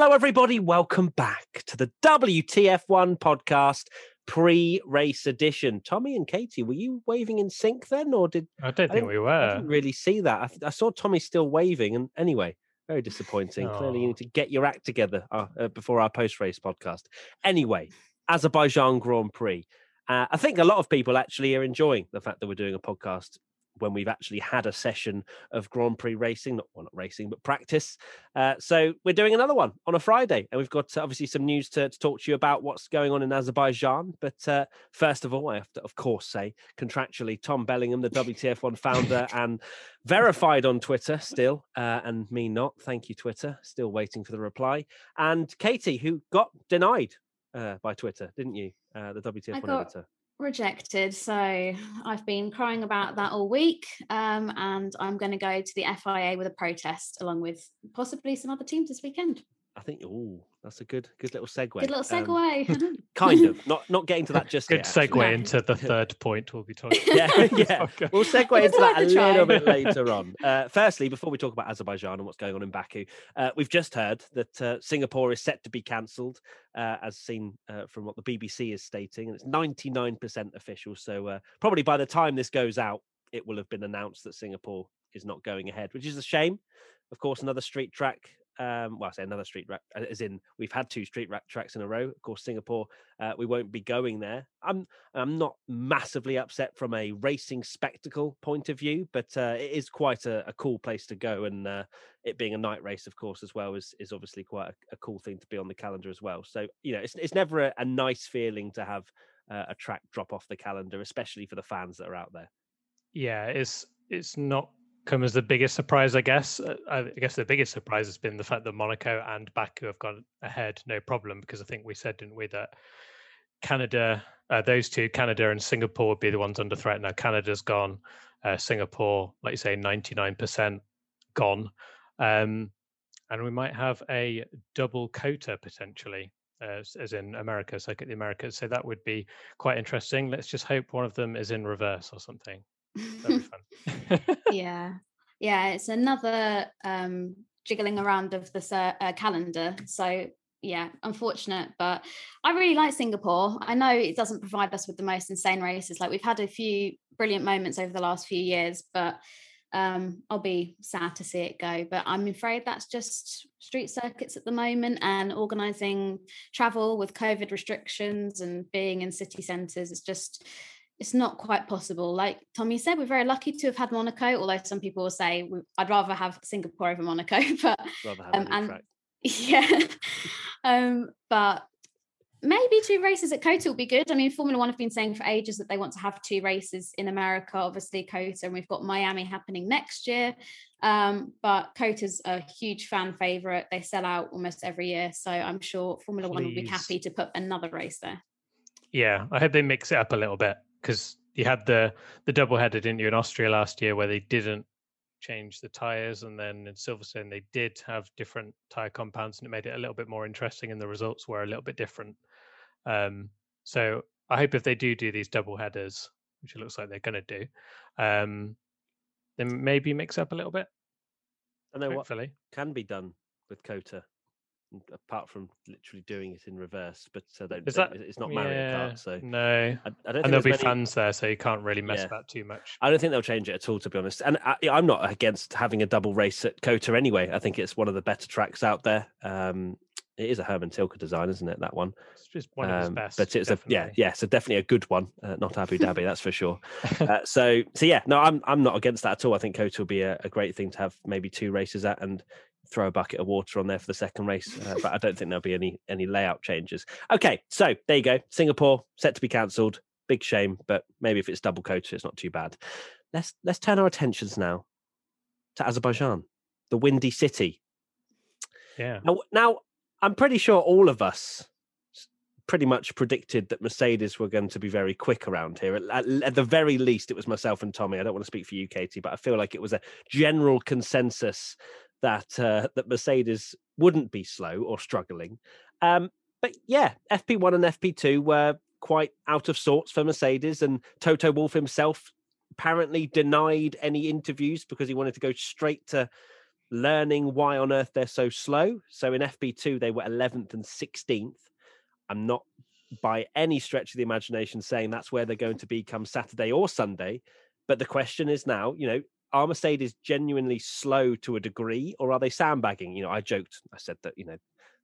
Hello, everybody. Welcome back to the WTF1 podcast pre race edition. Tommy and Katie, were you waving in sync then, or did I don't think we were. I didn't really see that. I, th- I saw Tommy still waving, and anyway, very disappointing. Clearly, you Oh. need to get your act together uh, uh, before our post race podcast. Anyway, Azerbaijan Grand Prix. Uh, I think a lot of people actually are enjoying the fact that we're doing a podcast when we've actually had a session of Grand Prix racing, not well, not racing, but practice. Uh, so we're doing another one on a Friday, and we've got uh, obviously some news to, to talk to you about what's going on in Azerbaijan. But uh, first of all, I have to, of course, say contractually, Tom Bellingham, the WTF1 founder and verified on Twitter still, uh, and me not. Thank you, Twitter. Still waiting for the reply. And Katie, who got denied uh, by Twitter, didn't you? Uh, the WTF1 got- editor. Rejected. So I've been crying about that all week. Um, and I'm going to go to the FIA with a protest along with possibly some other teams this weekend. I think. Oh, that's a good, good little segue. Good little Um, segue. kind of. Not not getting to that just Good yet. segue actually. Into the third point we'll be talking Yeah, about. yeah. Okay. We'll segue into that a a try. little bit later on. Uh, firstly, before we talk about Azerbaijan and what's going on in Baku, uh, we've just heard that uh, Singapore is set to be cancelled, uh, as seen uh, from what the BBC is stating, and it's 99% official. So uh, probably by the time this goes out, it will have been announced that Singapore is not going ahead, which is a shame. Of course, another street track. Um, well, I say another street track, uh, as in we've had two street rack tracks in a row. Of course, Singapore, uh, we won't be going there. I'm I'm not massively upset from a racing spectacle point of view, but uh, it is quite a, a cool place to go. And uh, it being a night race, of course, as well, is is obviously quite a, a cool thing to be on the calendar as well. So you know, it's it's never a, a nice feeling to have a track drop off the calendar, especially for the fans that are out there. Yeah, it's it's not come as the biggest surprise, I guess. Uh, I guess the biggest surprise has been the fact that Monaco and Baku have gone ahead, no problem, because I think we said, didn't we, that Canada, uh, those two, Canada and Singapore, would be the ones under threat. Now Canada's gone, uh, Singapore, like you say, ninety nine percent gone, um, and we might have a double COTA potentially. Uh, as- as in America, so get the Americas. So that would be quite interesting. Let's just hope one of them is in reverse or something. That'd be fun. yeah. Yeah. It's another um, jiggling around of the uh, calendar. So, yeah, unfortunate, but I really like Singapore. I know it doesn't provide us with the most insane races. Like we've had a few brilliant moments over the last few years, but um, I'll be sad to see it go. But I'm afraid that's just street circuits at the moment and organizing travel with COVID restrictions and being in city centres. It's just, it's not quite possible. Like Tommy said, we're very lucky to have had Monaco, although some people will say we- I'd rather have Singapore over Monaco. But Um, and- track. yeah, um, but maybe two races at COTA will be good. I mean, Formula One have been saying for ages that they want to have two races in America, obviously COTA, and we've got Miami happening next year. Um, but COTA's a huge fan favorite. They sell out almost every year, so I'm sure Formula One will be happy to put another race there. yeah, I hope they mix it up a little bit because you had the the double header, didn't you, in Austria last year, where they didn't change the tires, and then in Silverstone they did have different tire compounds, and it made it a little bit more interesting, and the results were a little bit different. Um, so I hope if they do do these double headers, which it looks like they're going to do, um, then maybe mix up a little bit. I know what Hopefully, can be done with COTA, apart from literally doing it in reverse. But uh, they, is they- that it's not Mario yeah, Kart, so no, I, I don't think and there'll be many- fans there, so you can't really mess Yeah. that too much. I don't think they'll change it at all, to be honest. And I, I'm not against having a double race at COTA anyway. I think it's one of the better tracks out there. Um, it is a Hermann Tilke design, isn't it? That one. It's just one of his Um, best. but it's a yeah, yeah. So definitely a good one, uh, not Abu Dhabi, that's for sure. Uh, so so yeah, no, I'm I'm not against that at all. I think COTA will be a, a great thing to have maybe two races at and throw a bucket of water on there for the second race. Uh, but I don't think there'll be any any layout changes. Okay, so there you go. Singapore set to be cancelled. Big shame, but maybe if it's double COTA, it's not too bad. Let's let's turn our attentions now to Azerbaijan, the windy city. yeah. Now, now I'm pretty sure all of us pretty much predicted that Mercedes were going to be very quick around here. At, at, the very least, it was myself and Tommy. I don't want to speak for you, Katie, but I feel like it was a general consensus that uh, that Mercedes wouldn't be slow or struggling. Um, but yeah, FP1 and FP2 were quite out of sorts for Mercedes, and Toto Wolff himself apparently denied any interviews because he wanted to go straight to learning why on earth they're so slow. So in FP2, they were 11th and 16th. I'm not by any stretch of the imagination saying that's where they're going to be come Saturday or Sunday. But the question is now, you know, are Mercedes genuinely slow to a degree, or are they sandbagging? You know, I joked, I said that you know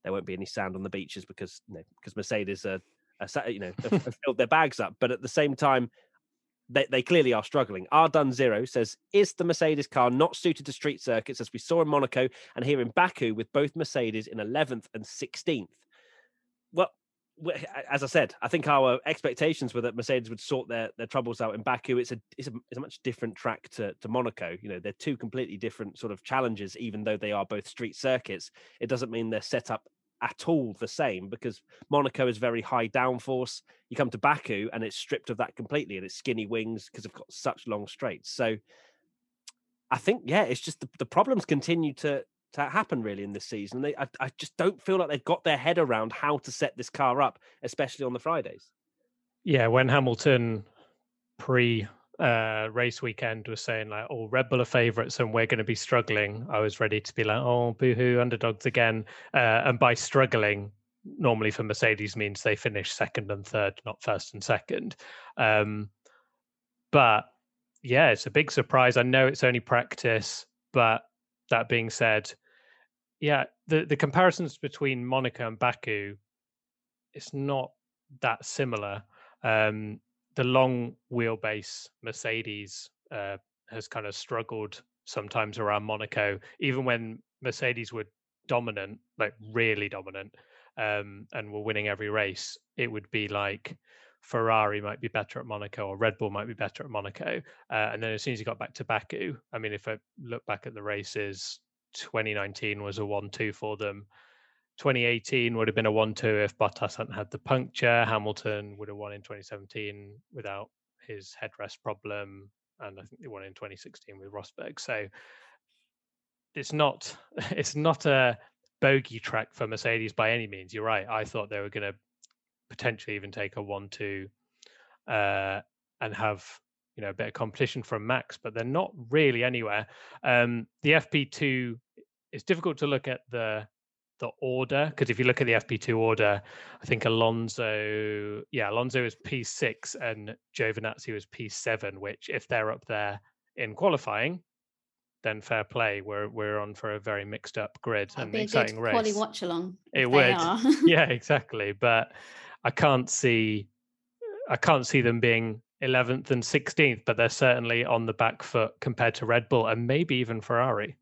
there won't be any sand on the beaches because you know because Mercedes are, are you know have, have filled their bags up, but at the same time. They, they clearly are struggling. R Done Zero says, Is the Mercedes car not suited to street circuits as we saw in Monaco and here in Baku with both Mercedes in 11th and 16th? As I said, I think our expectations were that Mercedes would sort their, their troubles out in Baku. It's a, it's a it's a much different track to to Monaco. You know, they're two completely different sort of challenges, even though they are both street circuits. It doesn't mean they're set up at all the same because Monaco is very high downforce. You come to Baku and it's stripped of that completely, and it's skinny wings because they've got such long straights. So I think yeah, it's just the, the problems continue to to happen really in this season. They, I, I just don't feel like they've got their head around how to set this car up, especially on the Fridays. Yeah, when Hamilton pre uh, race weekend was saying like, "Oh, Red Bull are favourites and we're going to be struggling," I was ready to be like, "Oh, boohoo, underdogs again." Uh, and by struggling, normally for Mercedes means they finish second and third, not first and second. Um, but yeah, it's a big surprise. I know it's only practice, but that being said, yeah, the the comparisons between Monaco and Baku, it's not that similar. Um, the long wheelbase Mercedes uh, has kind of struggled sometimes around Monaco, even when Mercedes were dominant, like really dominant, um, and were winning every race. It would be like Ferrari might be better at Monaco or Red Bull might be better at Monaco. Uh, and then as soon as you got back to Baku, I mean, if I look back at the races, 2019 was a 1 2 for them. 2018 would have been a 1 2 if Bottas hadn't had the puncture. Hamilton would have won in 2017 without his headrest problem. And I think they won in 2016 with Rosberg. So it's not it's not a bogey track for Mercedes by any means. You're right. I thought they were going to potentially even take a 1 2 uh, and have you know a bit of competition from Max, but they're not really anywhere. Um, the FP2 it's difficult to look at the the order because if you look at the FP2 order, I think Alonso, yeah, Alonso is P6 and Giovinazzi was P7. Which, if they're up there in qualifying, then fair play. We're we're on for a very mixed up grid That'd and exciting race. Quali watch along. It would, yeah, exactly. But I can't see, I can't see them being 11th and 16th, but they're certainly on the back foot compared to Red Bull and maybe even Ferrari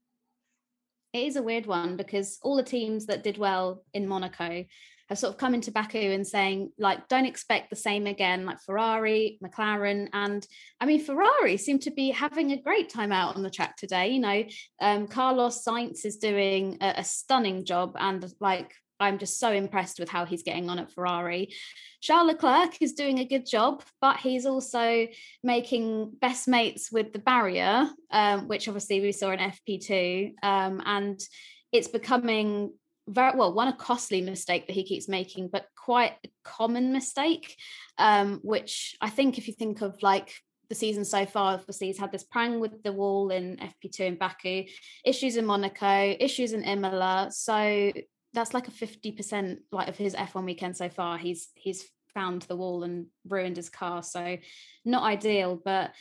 it is a weird one because all the teams that did well in Monaco have sort of come into Baku and saying, like, don't expect the same again, like Ferrari, McLaren. And I mean, Ferrari seem to be having a great time out on the track today. You know, um, Carlos Sainz is doing a, a stunning job and like I'm just so impressed with how he's getting on at Ferrari. Charles Leclerc is doing a good job, but he's also making best mates with the barrier, um, which obviously we saw in FP2. Um, and it's becoming very well one a costly mistake that he keeps making but quite a common mistake um, which i think if you think of like the season so far obviously he's had this prang with the wall in fp2 in baku issues in monaco issues in imola so that's like a 50% like of his F1 weekend so far. He's he's found the wall and ruined his car. So not ideal, but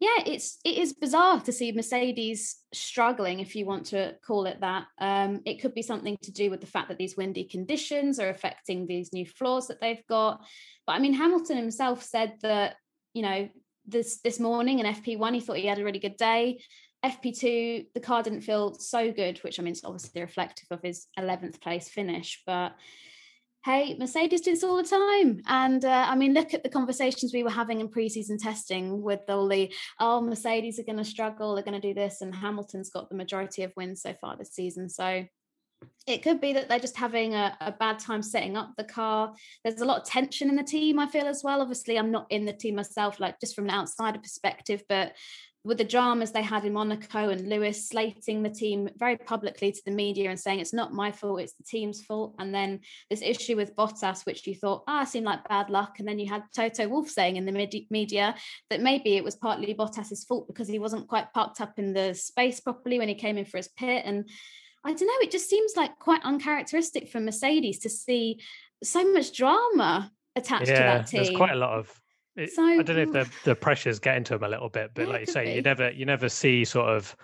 yeah, it's it is bizarre to see Mercedes struggling, if you want to call it that. Um, it could be something to do with the fact that these windy conditions are affecting these new floors that they've got. But I mean, Hamilton himself said that you know this this morning in FP1 he thought he had a really good day. FP2, the car didn't feel so good, which I mean, it's obviously reflective of his 11th place finish. But hey, Mercedes do this all the time. And uh, I mean, look at the conversations we were having in preseason testing with all the, oh, Mercedes are going to struggle, they're going to do this. And Hamilton's got the majority of wins so far this season. So it could be that they're just having a, a, bad time setting up the car. There's a lot of tension in the team, I feel as well. Obviously, I'm not in the team myself, like just from an outsider perspective, but with the dramas they had in Monaco and Lewis slating the team very publicly to the media and saying it's not my fault, it's the team's fault. And then this issue with Bottas, which you thought, ah, seemed like bad luck. And then you had Toto Wolff saying in the media that maybe it was partly Bottas's fault because he wasn't quite parked up in the space properly when he came in for his pit. And I don't know, it just seems like quite uncharacteristic for Mercedes to see so much drama attached yeah, to that team. There's quite a lot of it, so, I don't know if the the pressure's getting to him a little bit, but yeah, like you say, be. you never you never see sort of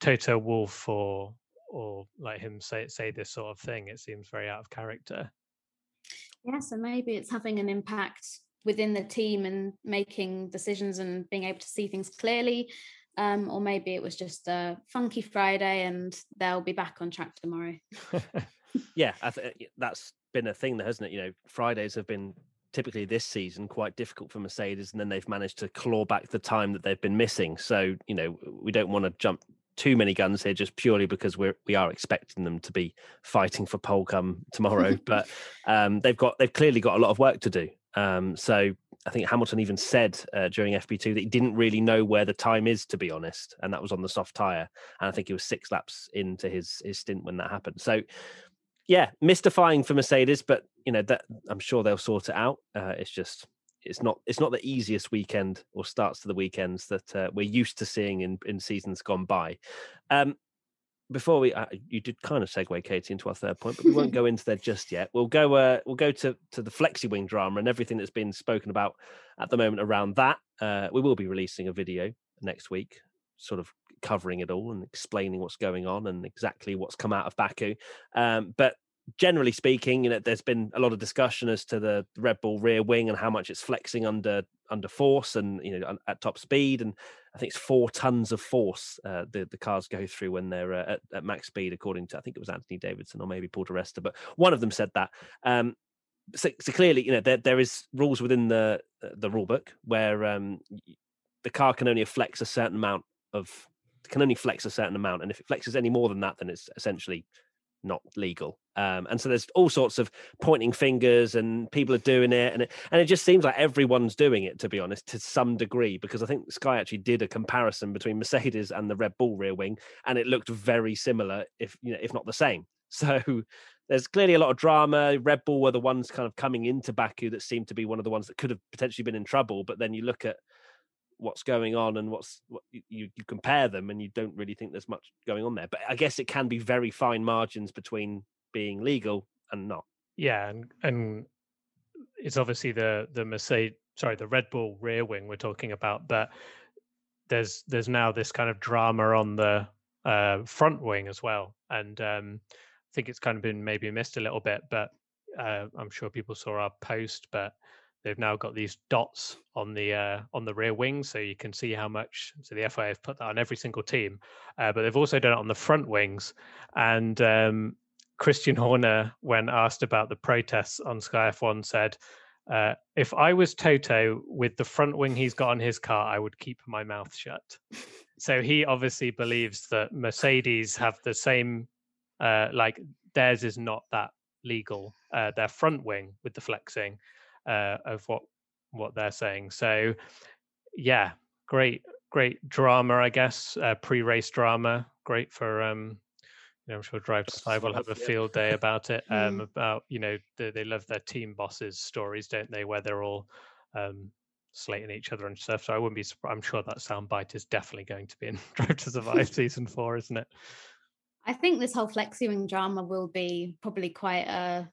Toto Wolff or or like him say say this sort of thing. It seems very out of character. Yeah, so maybe it's having an impact within the team and making decisions and being able to see things clearly. Um, or maybe it was just a funky Friday and they'll be back on track tomorrow. yeah, th- that's been a thing, hasn't it? You know, Fridays have been typically this season quite difficult for Mercedes, and then they've managed to claw back the time that they've been missing. So you know we don't want to jump too many guns here just purely because we're we are expecting them to be fighting for pole come tomorrow. but um, they've got they've clearly got a lot of work to do. Um, so I think Hamilton even said uh, during FP2 that he didn't really know where the time is, to be honest, and that was on the soft tire. And I think he was six laps into his his stint when that happened. So yeah, mystifying for Mercedes, but you know that I'm sure they'll sort it out. Uh, it's just it's not it's not the easiest weekend or starts to the weekends that uh, we're used to seeing in in seasons gone by. Um, before we, uh, you did kind of segue Katie into our third point, but we won't go into there just yet. We'll go uh, we'll go to to the flexi wing drama and everything that's been spoken about at the moment around that. Uh, we will be releasing a video next week, sort of covering it all and explaining what's going on and exactly what's come out of Baku. Um, but generally speaking, you know, there's been a lot of discussion as to the Red Bull rear wing and how much it's flexing under under force and you know at top speed. And I think it's four tons of force uh, the the cars go through when they're uh, at, at, max speed, according to I think it was Anthony Davidson or maybe Paul Resta, but one of them said that. Um, so, so, clearly, you know, there there is rules within the the rule book where um, the car can only flex a certain amount of can only flex a certain amount, and if it flexes any more than that, then it's essentially not legal. Um, and so there's all sorts of pointing fingers, and people are doing it, and it, and it just seems like everyone's doing it, to be honest, to some degree. Because I think Sky actually did a comparison between Mercedes and the Red Bull rear wing, and it looked very similar, if you know, if not the same. So there's clearly a lot of drama. Red Bull were the ones kind of coming into Baku that seemed to be one of the ones that could have potentially been in trouble. But then you look at what's going on and what's what you, you compare them and you don't really think there's much going on there but i guess it can be very fine margins between being legal and not. Yeah and and it's obviously the the mercedes sorry the red bull rear wing we're talking about but there's there's now this kind of drama on the uh, front wing as well and um, i think it's kind of been maybe missed a little bit but uh, i'm sure people saw our post but they've now got these dots on the uh, on the rear wing, so you can see how much. So the FIA have put that on every single team, uh, but they've also done it on the front wings. And um, Christian Horner, when asked about the protests on Sky F1, said, uh, "If I was Toto with the front wing he's got on his car, I would keep my mouth shut." so he obviously believes that Mercedes have the same, uh, like theirs is not that legal. Uh, their front wing with the flexing uh, of what what they're saying. So, yeah, great, great drama, I guess. Uh, pre-race drama, great for. Um, you know, I'm sure Drive to Survive will have a field day about it. Um, mm. About you know, they, they love their team bosses stories, don't they? Where they're all um, slating each other and stuff. So I wouldn't be. I'm sure that soundbite is definitely going to be in Drive to Survive season four, isn't it? I think this whole flexing drama will be probably quite a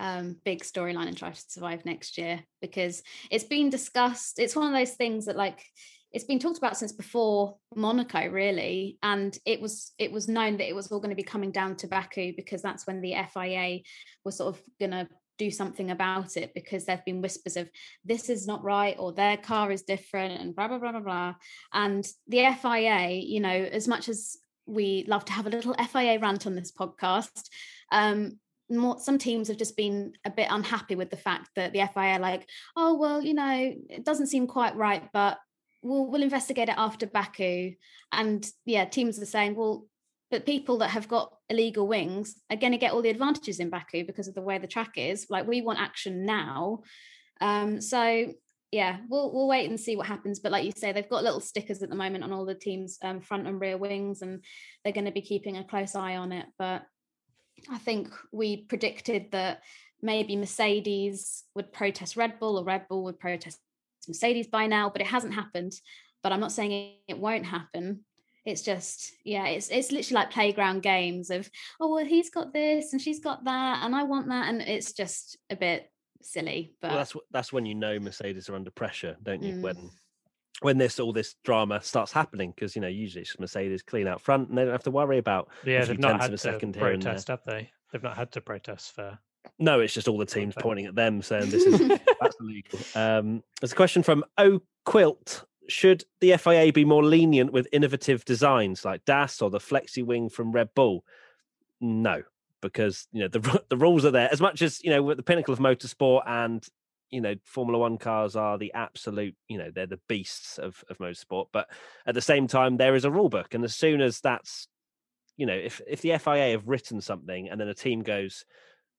um, big storyline in Drive to Survive next year because it's been discussed. It's one of those things that like it's been talked about since before Monaco, really, and it was it was known that it was all going to be coming down to Baku because that's when the FIA was sort of going to do something about it because there've been whispers of this is not right or their car is different and blah blah blah blah blah. And the FIA, you know, as much as we love to have a little FIA rant on this podcast, um, more, some teams have just been a bit unhappy with the fact that the FIA like, oh well, you know, it doesn't seem quite right, but we'll we'll investigate it after Baku. And yeah, teams are saying, well, but people that have got illegal wings are going to get all the advantages in Baku because of the way the track is. Like we want action now. Um, so yeah, we'll we'll wait and see what happens. But like you say, they've got little stickers at the moment on all the teams' um, front and rear wings, and they're going to be keeping a close eye on it. But I think we predicted that maybe Mercedes would protest Red Bull or Red Bull would protest Mercedes by now, but it hasn't happened. But I'm not saying it won't happen. It's just, yeah, it's it's literally like playground games of, oh well, he's got this and she's got that, and I want that, and it's just a bit silly. But well, that's that's when you know Mercedes are under pressure, don't you? Mm. When when this all this drama starts happening, because you know usually it's Mercedes clean out front, and they don't have to worry about Yeah, they've not had a to second there. protest, have they? They've not had to protest for. No, it's just all the teams pointing at them saying this is that's illegal. Um, there's a question from O Quilt. Should the FIA be more lenient with innovative designs like DAS or the Flexi Wing from Red Bull? No, because you know the the rules are there. As much as you know, we're at the pinnacle of motorsport, and you know, Formula One cars are the absolute, you know, they're the beasts of of motorsport. But at the same time, there is a rule book, and as soon as that's, you know, if if the FIA have written something, and then a team goes,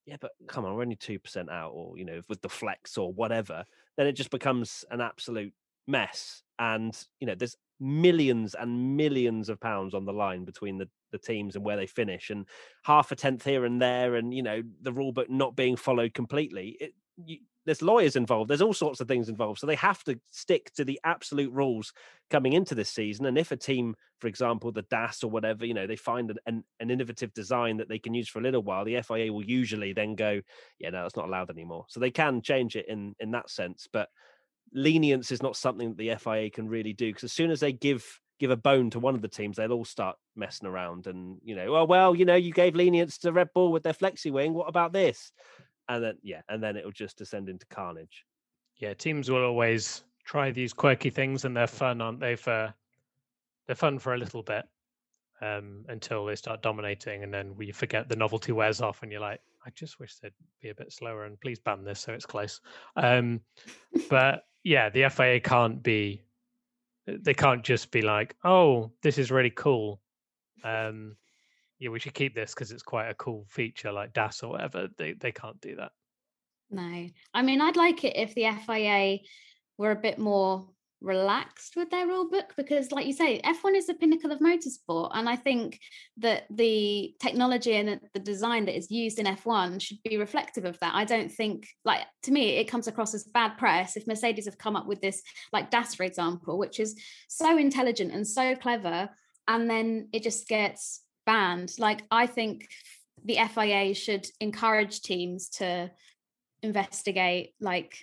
yeah, but come on, we're only two percent out, or you know, with the flex or whatever, then it just becomes an absolute mess. And you know, there's millions and millions of pounds on the line between the the teams and where they finish, and half a tenth here and there, and you know, the rule book not being followed completely. It, you, there's lawyers involved. There's all sorts of things involved, so they have to stick to the absolute rules coming into this season. And if a team, for example, the DAS or whatever, you know, they find an, an, an innovative design that they can use for a little while, the FIA will usually then go, yeah, no, that's not allowed anymore. So they can change it in in that sense, but lenience is not something that the FIA can really do because as soon as they give give a bone to one of the teams, they'll all start messing around and you know, oh well, you know, you gave lenience to Red Bull with their flexi wing. What about this? And then yeah, and then it'll just descend into carnage. Yeah, teams will always try these quirky things, and they're fun, aren't they? For they're fun for a little bit um, until they start dominating, and then we forget the novelty wears off, and you're like, I just wish they'd be a bit slower, and please ban this so it's close. Um, but yeah, the FIA can't be. They can't just be like, oh, this is really cool. Um, yeah, we should keep this because it's quite a cool feature, like DAS or whatever. They they can't do that. No, I mean, I'd like it if the FIA were a bit more relaxed with their rule book because, like you say, F1 is the pinnacle of motorsport. And I think that the technology and the- design that is used in F1 should be reflective of that. I don't think, like, to me, it comes across as bad press if Mercedes have come up with this, like DAS, for example, which is so intelligent and so clever. And then it just gets banned. Like, I think the FIA should encourage teams to investigate like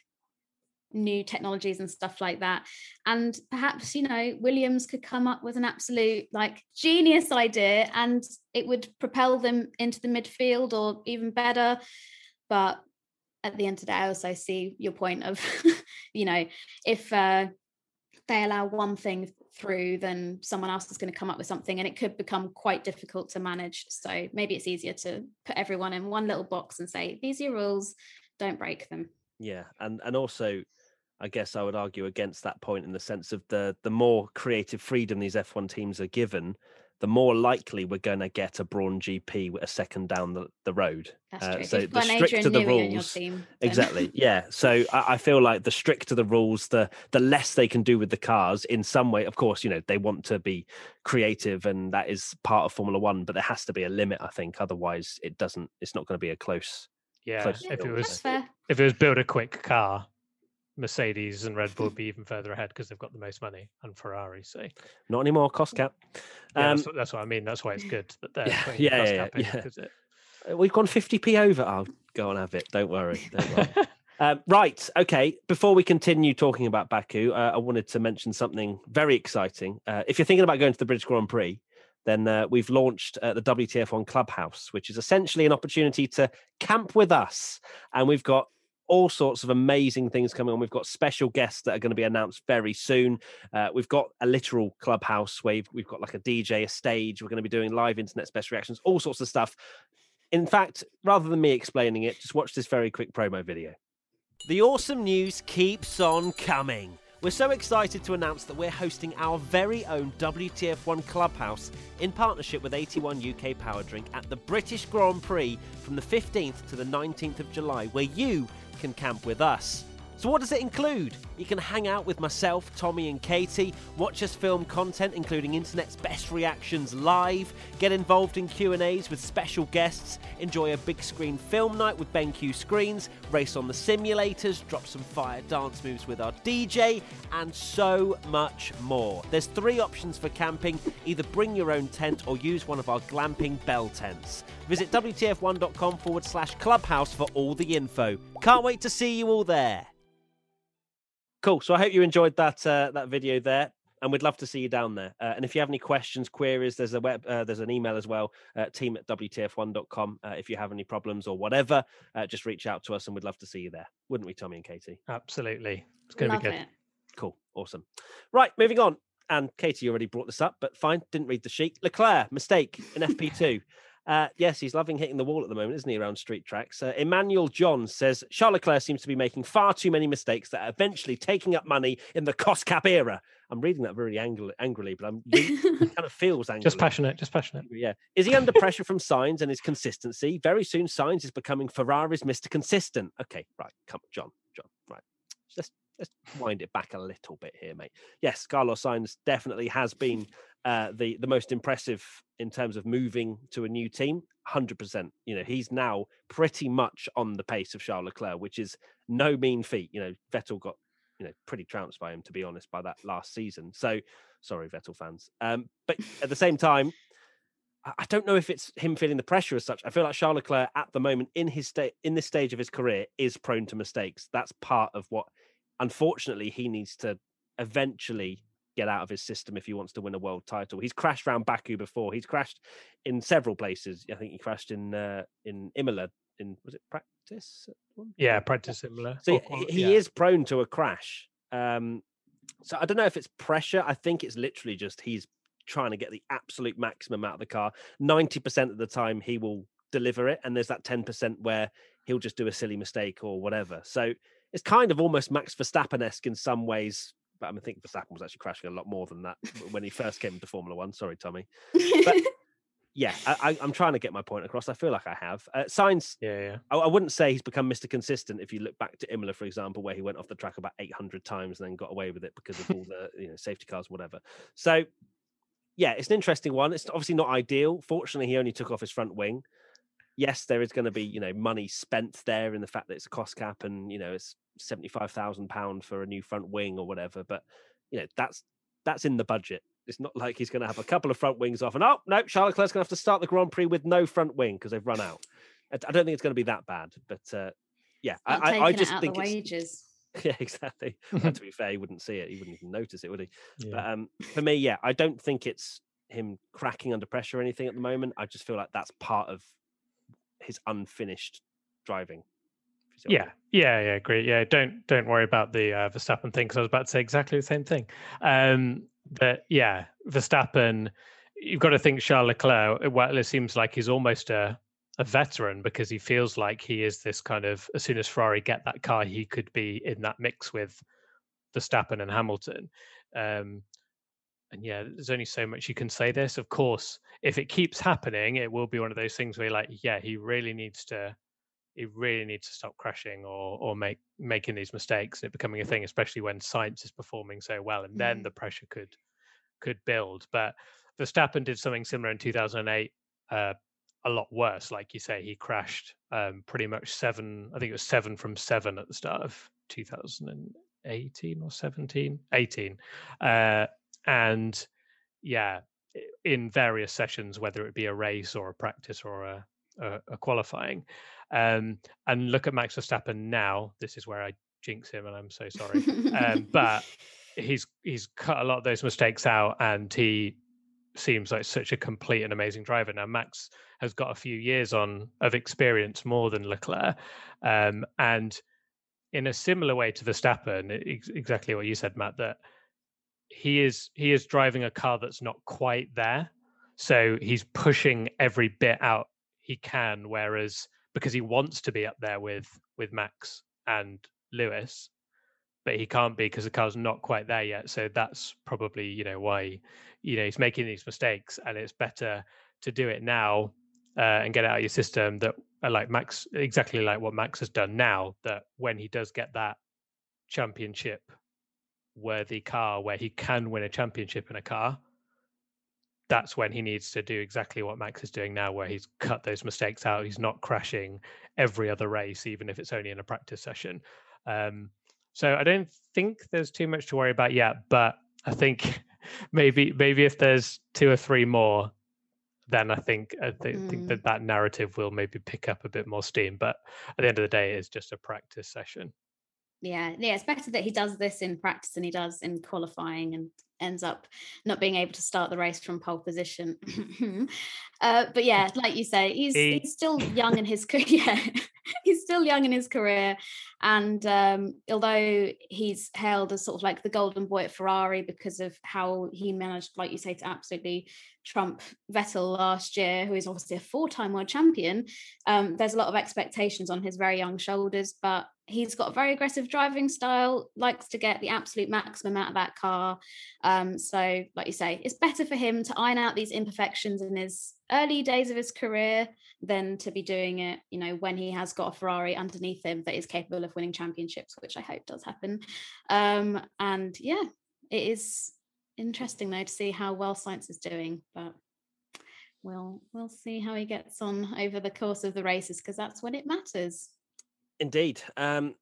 new technologies and stuff like that and perhaps you know williams could come up with an absolute like genius idea and it would propel them into the midfield or even better but at the end of the day i also see your point of you know if uh, they allow one thing through then someone else is going to come up with something and it could become quite difficult to manage. So maybe it's easier to put everyone in one little box and say these are your rules don't break them. Yeah, and and also, I guess I would argue against that point in the sense of the the more creative freedom these F1 teams are given, the more likely we're going to get a Brawn GP with a second down the, the road. that's Uh, so if the got an stricter Adrian the Newey on your rules, team Exactly. Yeah. So I, I feel like the stricter the rules, the the less they can do with the cars. In some way, of course, you know they want to be creative, and that is part of Formula One. But there has to be a limit, I think. Otherwise, it doesn't. It's not going to be a close. Yeah, Close yeah, if it was if it was build a quick car, Mercedes and Red Bull would be even further ahead because they've got the most money and Ferrari. So Not anymore. Cost cap. Um, that's, what, that's what I mean. That's why it's good that they're Yeah, yeah, cost yeah, cap in, it- Uh, We've gone 50p over. I'll go and have it. Don't worry. Don't worry. um, right. Okay. Before we continue talking about Baku, uh, I wanted to mention something very exciting. Uh, if you're thinking about going to the British Grand Prix, then uh, we've launched uh, the WTF1 Clubhouse, which is essentially an opportunity to camp with us. And we've got all sorts of amazing things coming on. We've got special guests that are going to be announced very soon. Uh, we've got a literal clubhouse where we've, got like a DJ, a stage. We're going to be doing live internet special reactions, all sorts of stuff. In fact, rather than me explaining it, just watch this very quick promo video. The awesome news keeps on coming. We're so excited to announce that we're hosting our very own WTF1 Clubhouse in partnership with 81 UK Power Drink at the British Grand Prix from the 15th to the 19th of July, where you can camp with us. So what does it include? You can hang out with myself, Tommy and Katie, watch us film content including internet's best reactions live, get involved in Q&As with special guests, enjoy a big screen film night with BenQ Screens, race on the simulators, drop some fire dance moves with our DJ, and so much more. There's three options for camping, either bring your own tent or use one of our glamping bell tents. Visit WTF1.com forward slash clubhouse for all the info. Can't wait to see you all there. Cool. So I hope you enjoyed that uh, that video there, and we'd love to see you down there. Uh, and if you have any questions, queries, there's a web, uh, there's an email as well, uh, team at wtf1.com. Uh, if you have any problems or whatever, uh, just reach out to us, and we'd love to see you there, wouldn't we, Tommy and Katie? Absolutely, it's going to be good. It. Cool. Awesome. Right, moving on. And Katie you already brought this up, but fine, didn't read the sheet. Leclerc, mistake in FP2. Uh, yes, he's loving hitting the wall at the moment, isn't he, around street tracks? Uh, Emmanuel John says Charles Leclerc seems to be making far too many mistakes that are eventually taking up money in the cost cap era. I'm reading that very angry, angrily, but I'm it kind of feels angry. Just passionate, just passionate. Yeah. Is he under pressure from Sainz and his consistency? Very soon, Sainz is becoming Ferrari's Mr. Consistent. Okay, right. Come on, John. John, right. Let's let's wind it back a little bit here, mate. Yes, Carlos Sainz definitely has been uh, the the most impressive in terms of moving to a new team. Hundred percent. You know, he's now pretty much on the pace of Charles Leclerc, which is no mean feat. You know, Vettel got you know pretty trounced by him, to be honest, by that last season. So sorry, Vettel fans. Um, but at the same time. I don't know if it's him feeling the pressure as such. I feel like Charles Leclerc at the moment in his state in this stage of his career is prone to mistakes. That's part of what unfortunately he needs to eventually get out of his system if he wants to win a world title. He's crashed around Baku before. He's crashed in several places. I think he crashed in uh, in Imola. In was it practice? Yeah, practice Imola. So he, he yeah. is prone to a crash. Um, so I don't know if it's pressure. I think it's literally just he's trying to get the absolute maximum out of the car. Ninety percent of the time he will deliver it, and there's that ten percent where he'll just do a silly mistake or whatever. So it's kind of almost Max Verstappen esque in some ways but I mean, think Verstappen was actually crashing a lot more than that when he first came into Formula One. Sorry, Tommy. But yeah, I, am trying to get my point across. I feel like I have. Uh, Sainz, yeah, yeah. I, I, wouldn't say he's become Mr. Consistent if you look back to Imola, for example, where he went off the track about 800 times and then got away with it because of all the you know safety cars, whatever. So yeah, it's an interesting one. It's obviously not ideal. Fortunately, he only took off his front wing. Yes, there is going to be you know money spent there in the fact that it's a cost cap and you know it's seventy five thousand pound for a new front wing or whatever. But you know that's that's in the budget. It's not like he's going to have a couple of front wings off and oh no, Charles Leclerc's going to have to start the Grand Prix with no front wing because they've run out. I don't think it's going to be that bad, but uh, yeah, I, I, just think wages. Yeah, exactly. to be fair, he wouldn't see it. He wouldn't even notice it, would he? Yeah. But um, for me, yeah, I don't think it's him cracking under pressure or anything at the moment. I just feel like that's part of his unfinished driving. Yeah, yeah, yeah, great. Yeah, don't don't worry about the uh, Verstappen thing because I was about to say exactly the same thing. Um, but yeah, Verstappen, you've got to think Charles Leclerc. Well, it seems like he's almost a a veteran because he feels like he is this kind of as soon as Ferrari get that car, he could be in that mix with Verstappen and Hamilton. Um, and yeah, there's only so much you can say this. Of course, if it keeps happening, it will be one of those things where like, yeah, he really needs to he really needs to stop crashing or or make making these mistakes and it becoming a thing, especially when Sainz is performing so well, and then mm. the pressure could could build. But Verstappen did something similar in 2008, uh, a lot worse. Like you say, he crashed um, pretty much seven. I think it was seven from seven at the start of 2018 or 17, 18, uh, and yeah, in various sessions, whether it be a race or a practice or a, a, a qualifying. Um, and look at Max Verstappen now. This is where I jinx him, and I'm so sorry. um, but he's he's cut a lot of those mistakes out, and he seems like such a complete and amazing driver. Now Max has got a few years on of experience more than Leclerc, um, and in a similar way to Verstappen, ex- exactly what you said, Matt. That he is he is driving a car that's not quite there, so he's pushing every bit out he can. Whereas because he wants to be up there with with Max and Lewis, but he can't be because the car's not quite there yet. So that's probably you know why you know he's making these mistakes, and it's better to do it now uh, and get out of your system that like Max exactly like what Max has done now. That when he does get that championship worthy car where he can win a championship in a car that's when he needs to do exactly what Max is doing now, where he's cut those mistakes out. He's not crashing every other race, even if it's only in a practice session. Um, so I don't think there's too much to worry about yet, but I think maybe maybe if there's two or three more, then I think I th- mm. think that that narrative will maybe pick up a bit more steam. But at the end of the day, it's just a practice session yeah yeah it's better that he does this in practice than he does in qualifying and ends up not being able to start the race from pole position. Uh, but yeah like you say he's he... he's still young in his career yeah, he's still young in his career. And um, although he's hailed as sort of like the golden boy at ferrari because of how he managed like you say to absolutely trump vettel last year who is obviously a four-time world champion um, there's a lot of expectations on his very young shoulders but he's got a very aggressive driving style, likes to get the absolute maximum out of that car. Um, so, like you say, it's better for him to iron out these imperfections in his early days of his career than to be doing it, you know, when he has got a Ferrari underneath him that is capable of winning championships, which I hope does happen. Um, and yeah, it is interesting though to see how well Sainz is doing, but we'll we'll see how he gets on over the course of the races because that's when it matters. Indeed. Um,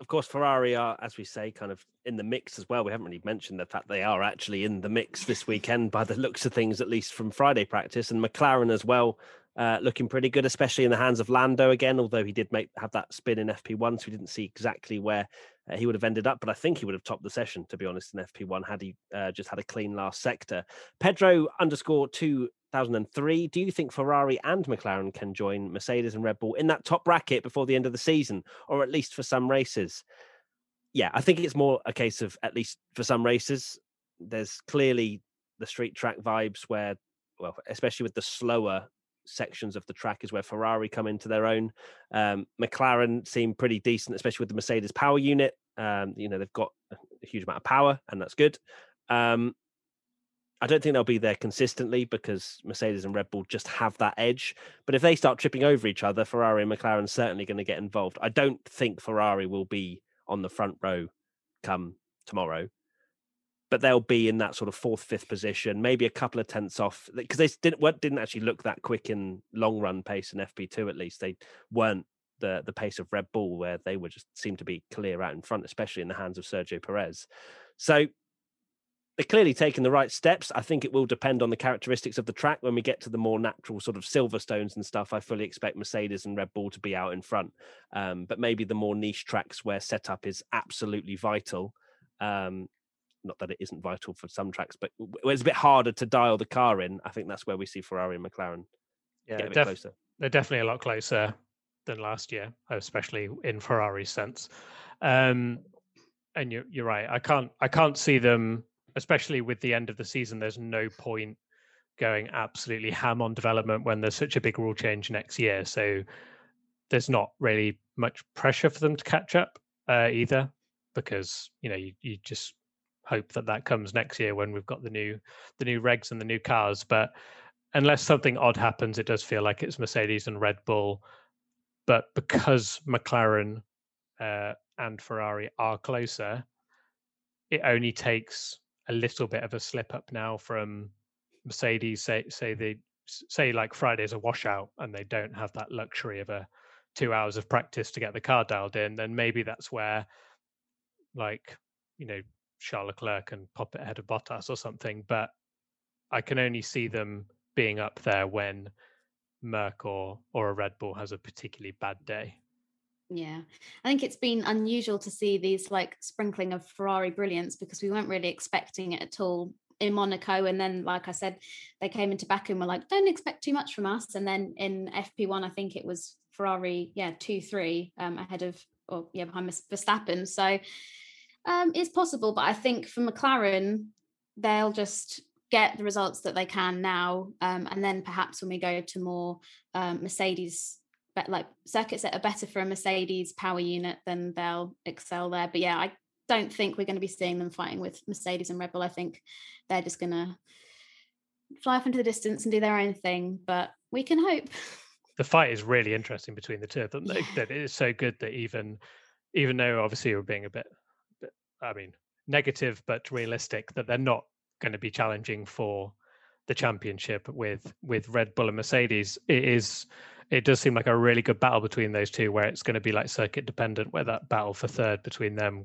of course, Ferrari are, as we say, kind of in the mix as well. We haven't really mentioned the fact they are actually in the mix this weekend by the looks of things, at least from Friday practice, and McLaren as well, uh, looking pretty good, especially in the hands of Lando again. Although he did make have that spin in FP1, so we didn't see exactly where uh, he would have ended up. But I think he would have topped the session, to be honest, in FP1 had he uh, just had a clean last sector. Pedro underscore two 2003. Do you think Ferrari and McLaren can join Mercedes and Red Bull in that top bracket before the end of the season, or at least for some races? Yeah, I think it's more a case of at least for some races. There's clearly the street track vibes where, well, especially with the slower sections of the track is where Ferrari come into their own. Um, McLaren seem pretty decent, especially with the Mercedes power unit. Um, you know, they've got a huge amount of power, and that's good. Um, I don't think they'll be there consistently because Mercedes and Red Bull just have that edge. But if they start tripping over each other, Ferrari and McLaren are certainly going to get involved. I don't think Ferrari will be on the front row come tomorrow, but they'll be in that sort of fourth, fifth position, maybe a couple of tenths off because they didn't didn't actually look that quick in long run pace in FP2. At least they weren't the the pace of Red Bull, where they were just seemed to be clear out in front, especially in the hands of Sergio Perez. So they're clearly taking the right steps. I think it will depend on the characteristics of the track. When we get to the more natural sort of Silverstones and stuff, I fully expect Mercedes and Red Bull to be out in front. Um, but maybe the more niche tracks where setup is absolutely vital. Um, not that it isn't vital for some tracks, but it's a bit harder to dial the car in. I think that's where we see Ferrari and McLaren yeah, get a bit closer. They're definitely a lot closer than last year, especially in Ferrari's sense. Um, and you're, you're right. I can't I can't see them especially with the end of the season, there's no point going absolutely ham on development when there's such a big rule change next year. So there's not really much pressure for them to catch up uh, either, because you know you, you just hope that that comes next year when we've got the new the new regs and the new cars. But unless something odd happens, it does feel like it's Mercedes and Red Bull. But because McLaren uh, and Ferrari are closer, it only takes a little bit of a slip up now from Mercedes. Say say they say like Friday's a washout and they don't have that luxury of a two hours of practice to get the car dialed in, then maybe that's where like you know Charles Leclerc can pop it ahead of Bottas or something. But I can only see them being up there when Merc or or a Red Bull has a particularly bad day. Yeah, I think it's been unusual to see these like sprinkling of Ferrari brilliance because we weren't really expecting it at all in Monaco. And then, like I said, they came into Baku and were like, don't expect too much from us. And then in FP1, I think it was Ferrari, yeah, 2 3 um, ahead of, or yeah, behind Verstappen. So um, it's possible. But I think for McLaren, they'll just get the results that they can now. Um, and then perhaps when we go to more um, Mercedes like circuits that are better for a Mercedes power unit, then they'll excel there. But yeah, I don't think we're going to be seeing them fighting with Mercedes and Red Bull. I think they're just going to fly off into the distance and do their own thing. But we can hope. The fight is really interesting between the two of them. Yeah. That it is so good that even, even though obviously we're being a bit, bit, I mean, negative but realistic, that they're not going to be challenging for the championship with with Red Bull and Mercedes. It is it does seem like a really good battle between those two where it's going to be like circuit dependent where that battle for third between them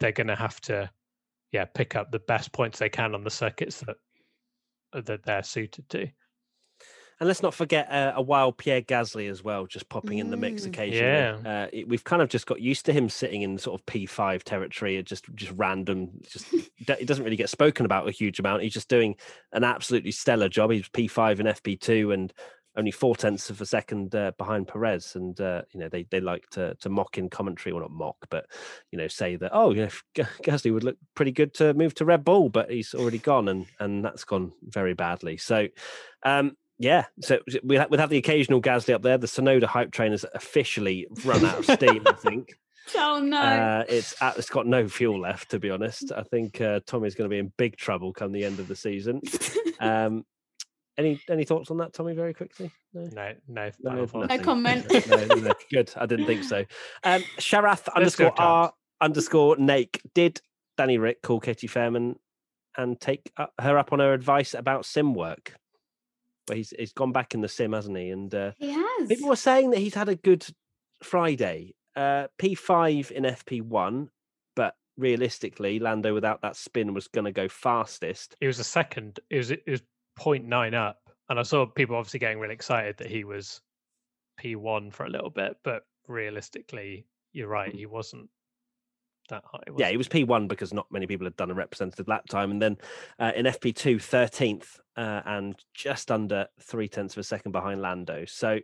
they're going to have to yeah pick up the best points they can on the circuits that that they're suited to and let's not forget uh, a wild Pierre Gasly as well, just popping in the mix mm. occasionally. Yeah. Uh, we've kind of just got used to him sitting in sort of P5 territory, just just random. Just it doesn't really get spoken about a huge amount. He's just doing an absolutely stellar job. He's P5 and FP2, and only four tenths of a second uh, behind Perez, and uh, you know they they like to to mock in commentary, well not mock, but you know say that oh yeah Gasly would look pretty good to move to Red Bull, but he's already gone, and and that's gone very badly. So. Um, yeah, so we have, we have the occasional Gasly up there. The Tsunoda hype train has officially run out of steam. I think. Oh no! Uh, it's it's got no fuel left, to be honest. I think uh, Tommy's going to be in big trouble come the end of the season. Um, any any thoughts on that, Tommy? Very quickly. No, no, no, no, no comment. no, no, good. I didn't think so. Um, Sharath underscore R underscore Nake. Did Danny Ric call Katie Fairman and take her up on her advice about sim work? Where he's he's gone back in the sim, hasn't he? And uh, he has. People were saying that he's had a good Friday. Uh, P5 in FP1, but realistically, Lando without that spin was going to go fastest. It was a second. It was it was 0.9 up. And I saw people obviously getting really excited that he was P1 for a little bit, but realistically, you're right, he wasn't that high. Was yeah, he was P1 because not many people had done a representative lap time. And then uh, in FP2, 13th uh, and just under three tenths of a second behind Lando. So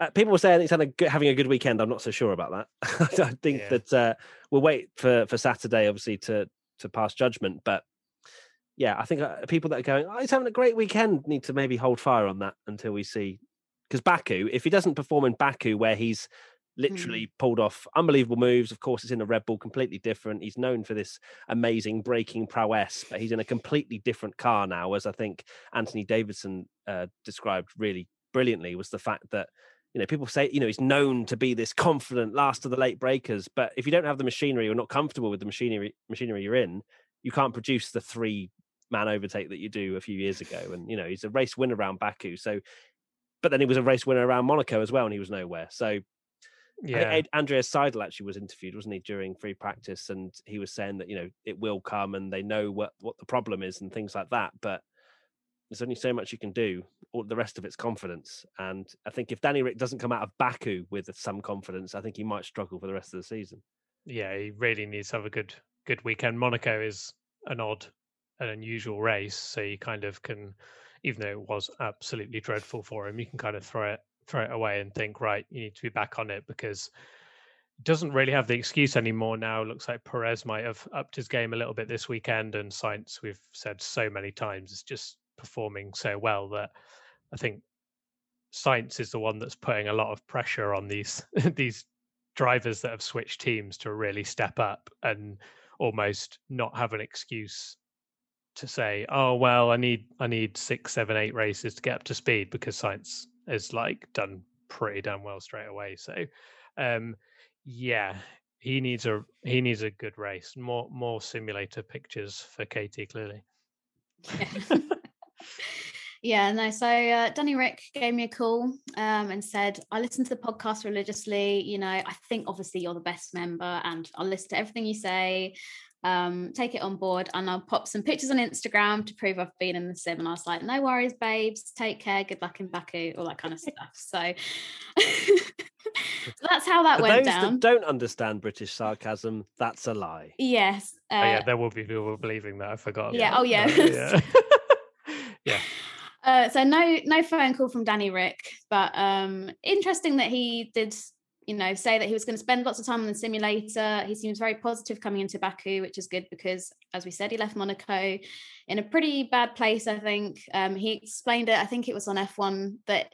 uh, people were saying he's had a good, having a good weekend. I'm not so sure about that. I think yeah. that uh, we'll wait for, for Saturday, obviously, to to pass judgment. But yeah, I think uh, people that are going, oh, he's having a great weekend, need to maybe hold fire on that until we see. Because Baku, if he doesn't perform in Baku, where he's literally mm. pulled off unbelievable moves, of course, it's in a Red Bull, completely different. He's known for this amazing braking prowess, but he's in a completely different car now, as I think Anthony Davidson uh, described really brilliantly, was the fact that you know, people say, you know, he's known to be this confident last of the late brakers, but if you don't have the machinery or not comfortable with the machinery machinery you're in, you can't produce the three man overtake that you do a few years ago. And you know, he's a race winner around Baku. So, but then he was a race winner around Monaco as well, and he was nowhere. So, yeah, Andreas Seidl actually was interviewed, wasn't he, during free practice, and he was saying that you know it will come, and they know what what the problem is and things like that. But there's only so much you can do. All the rest of it's confidence, and I think if Danny Ric doesn't come out of Baku with some confidence, I think he might struggle for the rest of the season. Yeah, he really needs to have a good good weekend. Monaco is an odd an unusual race, so you kind of can, even though it was absolutely dreadful for him, you can kind of throw it throw it away and think, right, you need to be back on it because doesn't really have the excuse anymore now. Looks like Perez might have upped his game a little bit this weekend, and Sainz, we've said so many times, is just performing so well that I think Sainz is the one that's putting a lot of pressure on these these drivers that have switched teams to really step up and almost not have an excuse to say, oh well, I need I need six, seven, eight races to get up to speed because Sainz is like done pretty damn well straight away. So um yeah, he needs a he needs a good race. More more simulator pictures for Katie clearly. Yeah. no. So uh, Danny Ric gave me a call um, and said, I listen to the podcast religiously. You know, I think obviously you're the best member and I'll listen to everything you say um, take it on board and I'll pop some pictures on Instagram to prove I've been in the sim. And I was like, no worries, babes, take care, good luck in Baku, all that kind of stuff. So, so that's how that For went those down. That don't understand British sarcasm, that's a lie. Yes. Uh, oh, yeah, there will be people believing that. I forgot. Yeah. Oh, yeah. yeah. yeah. Uh, so no no phone call from Danny Ric, but um interesting that he did you know, say that he was going to spend lots of time on the simulator. He seems very positive coming into Baku, which is good because, as we said, he left Monaco in a pretty bad place. I think um, he explained it. I think it was on F1 that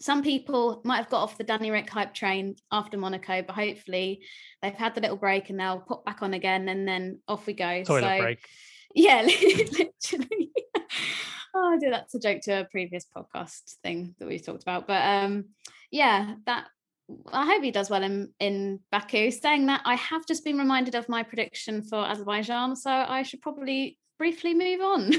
some people might have got off the Danny Ric hype train after Monaco, but hopefully they've had the little break and they'll pop back on again and then off we go. Toilet so break. yeah, literally. oh, I did that's a joke to a previous podcast thing that we talked about. But um yeah, that I hope he does well in in Baku. Saying that, I have just been reminded of my prediction for Azerbaijan, so I should probably briefly move on.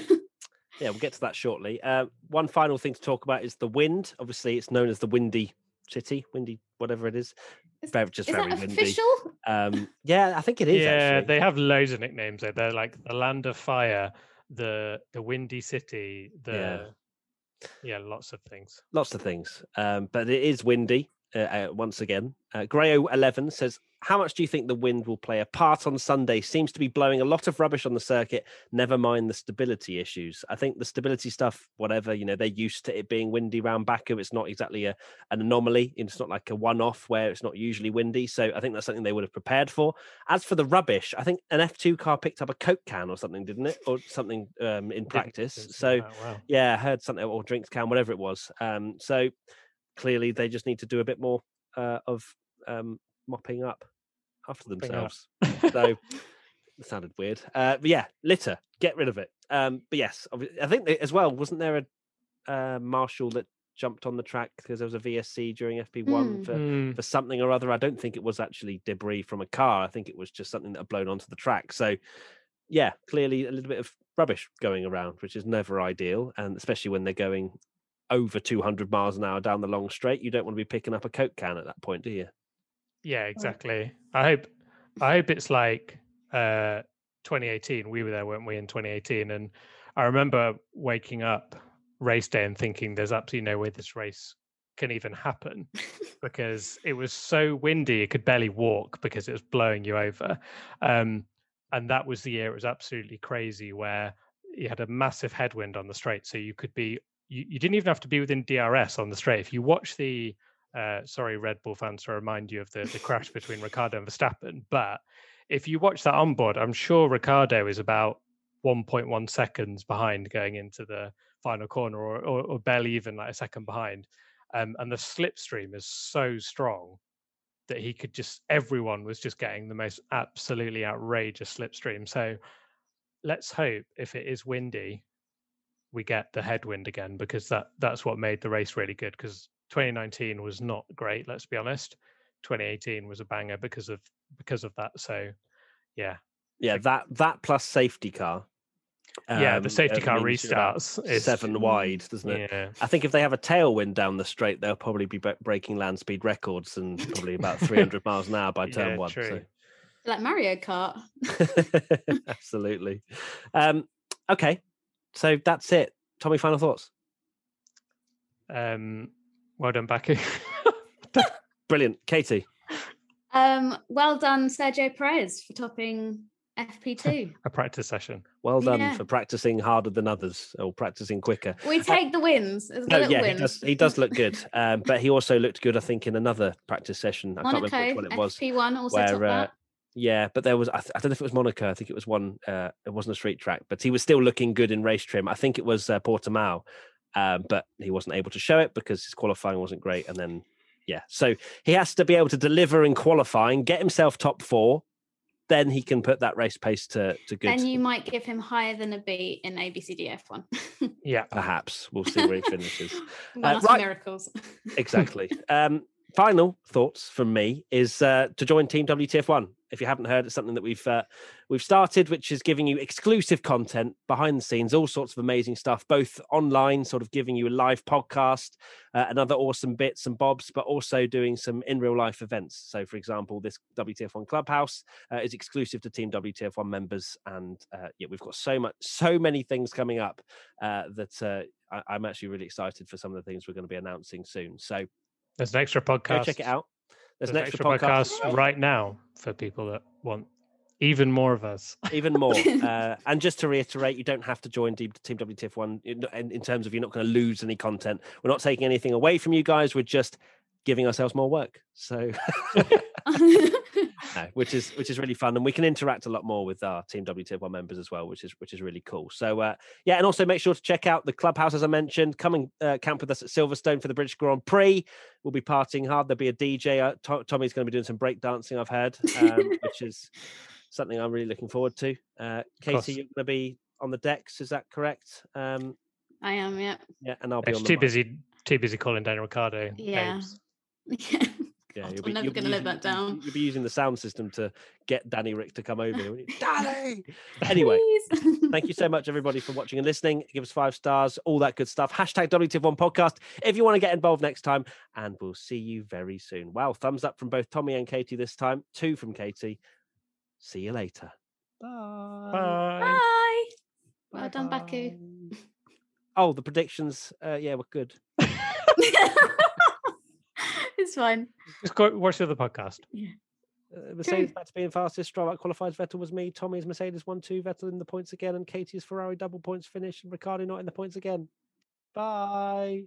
Yeah, we'll get to that shortly. Uh, one final thing to talk about is the wind. Obviously, it's known as the Windy City, Windy, whatever it is. Is- Very, just Is very that windy. official? Um, yeah, I think it is. yeah, actually. they have loads of nicknames. Though. They're like the Land of Fire, the the Windy City, the yeah, lots of things. lots of things. Um, but it is windy uh, uh, once again. Uh, Grayo eleven says, "How much do you think the wind will play a part on Sunday? Seems to be blowing a lot of rubbish on the circuit. Never mind the stability issues. I think the stability stuff, whatever you know, they're used to it being windy around Baku. It's not exactly a an anomaly. It's not like a one-off where it's not usually windy. So I think that's something they would have prepared for. As for the rubbish, I think an F two car picked up a Coke can or something, didn't it, or something um, in practice. So." yeah, I heard something or drinks can, whatever it was. Um, so clearly they just need to do a bit more uh, of um, mopping up after Mopping up. themselves. so it sounded weird. Uh, but yeah, litter, get rid of it. Um, but yes, I think as well. Wasn't there a uh, marshal that jumped on the track because there was a VSC during FP1 Hmm. for Hmm. for something or other. I don't think it was actually debris from a car. I think it was just something that had blown onto the track. So, yeah, clearly a little bit of rubbish going around, which is never ideal. And especially when they're going over 200 miles an hour down the long straight, you don't want to be picking up a Coke can at that point, do you? Yeah, exactly. I hope I hope it's like uh 2018. We were there, weren't we, in 2018? And I remember waking up race day and thinking there's absolutely no way this race can even happen because it was so windy you could barely walk because it was blowing you over. Um and that was the year it was absolutely crazy where you had a massive headwind on the straight. So you could be you, you didn't even have to be within DRS on the straight. If you watch the uh, sorry, Red Bull fans, to remind you of the, the crash between Ricciardo and Verstappen. But if you watch that on board, I'm sure Ricciardo is about 1.1 seconds behind going into the final corner, or, or, or barely even like a second behind. Um, and the slipstream is so strong that he could just, everyone was just getting the most absolutely outrageous slipstream. So let's hope if it is windy, we get the headwind again because that that's what made the race really good because 2019 was not great let's be honest 2018 was a banger because of because of that so yeah Yeah, that that plus safety car. yeah the um, safety car means you're about restarts is seven wide, doesn't it? yeah I think if they have a tailwind down the straight, they'll probably be breaking land speed records and probably about 300 miles an hour by turn Yeah, one. true. like Mario Kart. Absolutely. Um, okay, so that's it. Tommy, final thoughts. um well done Baku Brilliant, Katie. Um, well done, Sergio Perez, for topping FP2. a practice session Well done Yeah. for practicing harder than others or practicing quicker. we take the wins. No, little yeah, he does. He does look good, um, but he also looked good. I think in another practice session. I Monaco, can't remember which one it was. FP1 also where, topped uh, that. Yeah, but there was I, th- I don't know if it was Monaco. I think it was one. Uh, it wasn't a street track, but he was still looking good in race trim. I think it was uh, Portimao, um, but he wasn't able to show it because his qualifying wasn't great. And then yeah, so he has to be able to deliver in qualifying, get himself top four, then he can put that race pace to to good. Then you might give him higher than a B in ABCDF1. yeah Perhaps we'll see where he finishes. Uh, right. miracles. exactly. Um, final thoughts from me is uh, to join Team WTF1. If you haven't heard, it's something that we've uh, we've started, which is giving you exclusive content behind the scenes, all sorts of amazing stuff, both online, sort of giving you a live podcast uh, and other awesome bits and bobs, but also doing some in real life events. So, for example, this WTF1 Clubhouse uh, is exclusive to Team WTF1 members, and uh, yeah, we've got so much, so many things coming up uh, that uh, I, I'm actually really excited for some of the things we're going to be announcing soon. So there's an extra podcast go check it out. There's, there's an extra, podcast, right now for people that want even more of us even more. uh, and just to reiterate, you don't have to join Team Team WTF1 in, in in terms of you're not going to lose any content. We're not taking anything away from you guys. We're just giving ourselves more work. So no, no, which is which is really fun, and we can interact a lot more with our Team WTF1 members as well, which is which is really cool. So uh, yeah, and also make sure to check out the clubhouse as I mentioned. Come and uh, camp with us at Silverstone for the British Grand Prix. We'll be partying hard. There'll be a DJ. Uh, To- Tommy's going to be doing some break dancing. I've heard, um, which is something I'm really looking forward to. Uh, course. Katie, you're going to be on the decks. Is that correct? Um, I am, yeah. yeah, and I'll be It's on the too mic. busy, too busy calling Daniel Ricciardo. Yeah. babes. Yeah, God, you'll I'm never gonna let that down. You'll be using the sound system to get Danny Ric to come over. Danny. Anyway, thank you so much, everybody, for watching and listening. Give us five stars, all that good stuff. Hashtag WTF1 podcast if you want to get involved next time. And we'll see you very soon. Wow, thumbs up from both Tommy and Katie this time. Two from Katie. See you later. Bye. Bye. Bye. Well done, Baku. Oh, the predictions. Uh, yeah, were good. It's fine. Just go watch the other podcast. Uh, Mercedes back to being fastest. Stroll out qualifies. Vettel was me. Tommy's Mercedes one two. Vettel in the points again, and Katie's Ferrari double points finish. And Ricciardo not in the points again. Bye.